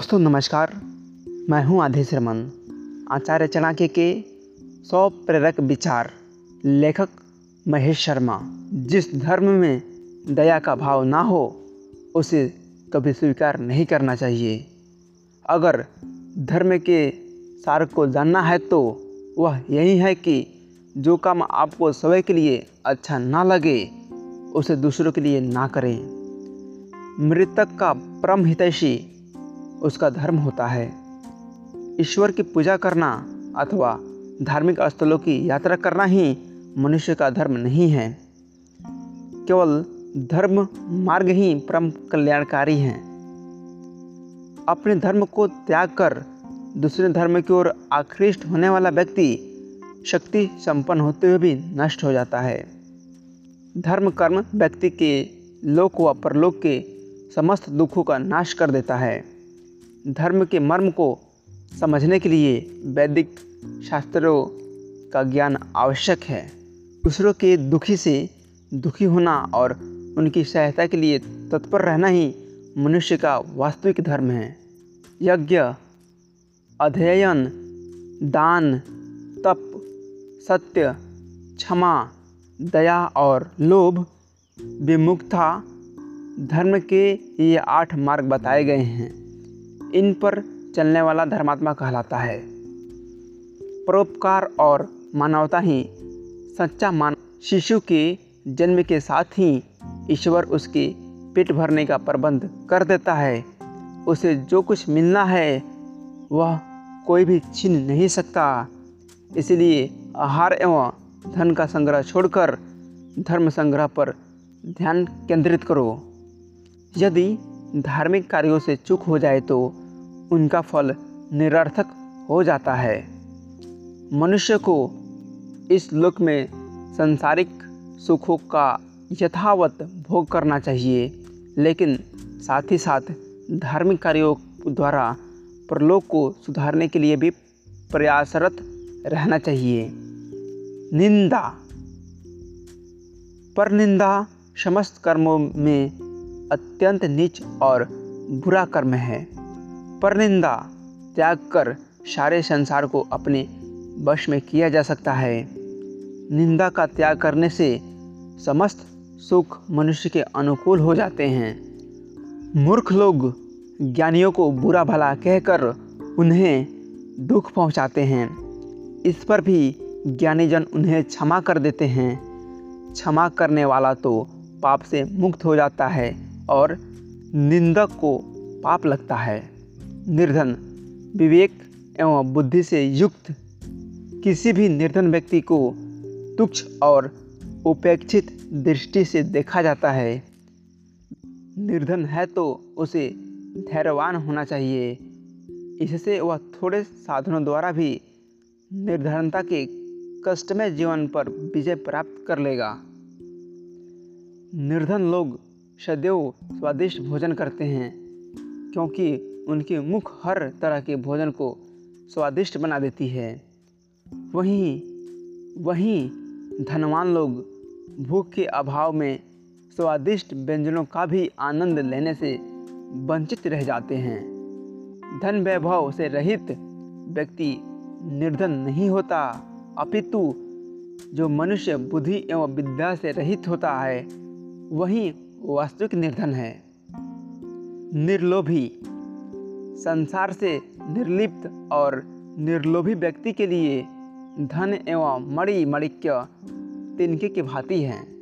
दोस्तों, नमस्कार। मैं हूँ आधेश रमन आचार्य चाणक्य के सौ प्रेरक विचार, लेखक महेश शर्मा। जिस धर्म में दया का भाव ना हो, उसे कभी स्वीकार नहीं करना चाहिए। अगर धर्म के सार को जानना है तो वह यही है कि जो काम आपको स्वयं के लिए अच्छा ना लगे, उसे दूसरों के लिए ना करें। मृतक का परम हितैषी उसका धर्म होता है। ईश्वर की पूजा करना अथवा धार्मिक स्थलों की यात्रा करना ही मनुष्य का धर्म नहीं है। केवल धर्म मार्ग ही परम कल्याणकारी हैं। अपने धर्म को त्याग कर दूसरे धर्म की ओर आकृष्ट होने वाला व्यक्ति शक्ति संपन्न होते हुए भी नष्ट हो जाता है। धर्म कर्म व्यक्ति के लोक व परलोक के समस्त दुखों का नाश कर देता है। धर्म के मर्म को समझने के लिए वैदिक शास्त्रों का ज्ञान आवश्यक है। दूसरों के दुखी से दुखी होना और उनकी सहायता के लिए तत्पर रहना ही मनुष्य का वास्तविक धर्म है। यज्ञ, अध्ययन, दान, तप, सत्य, क्षमा, दया और लोभ विमुक्ता धर्म के ये आठ मार्ग बताए गए हैं। इन पर चलने वाला धर्मात्मा कहलाता है। परोपकार और मानवता ही सच्चा मान शिशु के जन्म के साथ ही ईश्वर उसके पेट भरने का प्रबंध कर देता है। उसे जो कुछ मिलना है, वह कोई भी छीन नहीं सकता। इसलिए आहार एवं धन का संग्रह छोड़कर धर्म संग्रह पर ध्यान केंद्रित करो। यदि धार्मिक कार्यों से चूक हो जाए तो उनका फल निरर्थक हो जाता है। मनुष्य को इस लोक में संसारिक सुखों का यथावत भोग करना चाहिए, लेकिन साथ ही साथ धार्मिक कार्यों द्वारा परलोक को सुधारने के लिए भी प्रयासरत रहना चाहिए। निंदा। पर निंदा समस्त कर्मों में अत्यंत नीच और बुरा कर्म है। परनिंदा त्याग कर सारे संसार को अपने वश में किया जा सकता है। निंदा का त्याग करने से समस्त सुख मनुष्य के अनुकूल हो जाते हैं। मूर्ख लोग ज्ञानियों को बुरा भला कहकर उन्हें दुख पहुंचाते हैं। इस पर भी ज्ञानीजन उन्हें क्षमा कर देते हैं। क्षमा करने वाला तो पाप से मुक्त हो जाता है। और निंदक को पाप लगता है। निर्धन, विवेक एवं बुद्धि से युक्त किसी भी निर्धन व्यक्ति को तुच्छ और उपेक्षित दृष्टि से देखा जाता है। निर्धन है तो उसे धैर्यवान होना चाहिए। इससे वह थोड़े साधनों द्वारा भी निर्धनता के कष्टमय जीवन पर विजय प्राप्त कर लेगा। निर्धन लोग सदैव स्वादिष्ट भोजन करते हैं, क्योंकि उनके मुख हर तरह के भोजन को स्वादिष्ट बना देती है। वहीं वहीं धनवान लोग भूख के अभाव में स्वादिष्ट व्यंजनों का भी आनंद लेने से वंचित रह जाते हैं। धन वैभव से रहित व्यक्ति निर्धन नहीं होता, अपितु जो मनुष्य बुद्धि एवं विद्या से रहित होता है, वही वास्तविक निर्धन है। निर्लोभी। संसार से निर्लिप्त और निर्लोभी व्यक्ति के लिए धन एवं मणि मणिक्य तिनके की भांति हैं।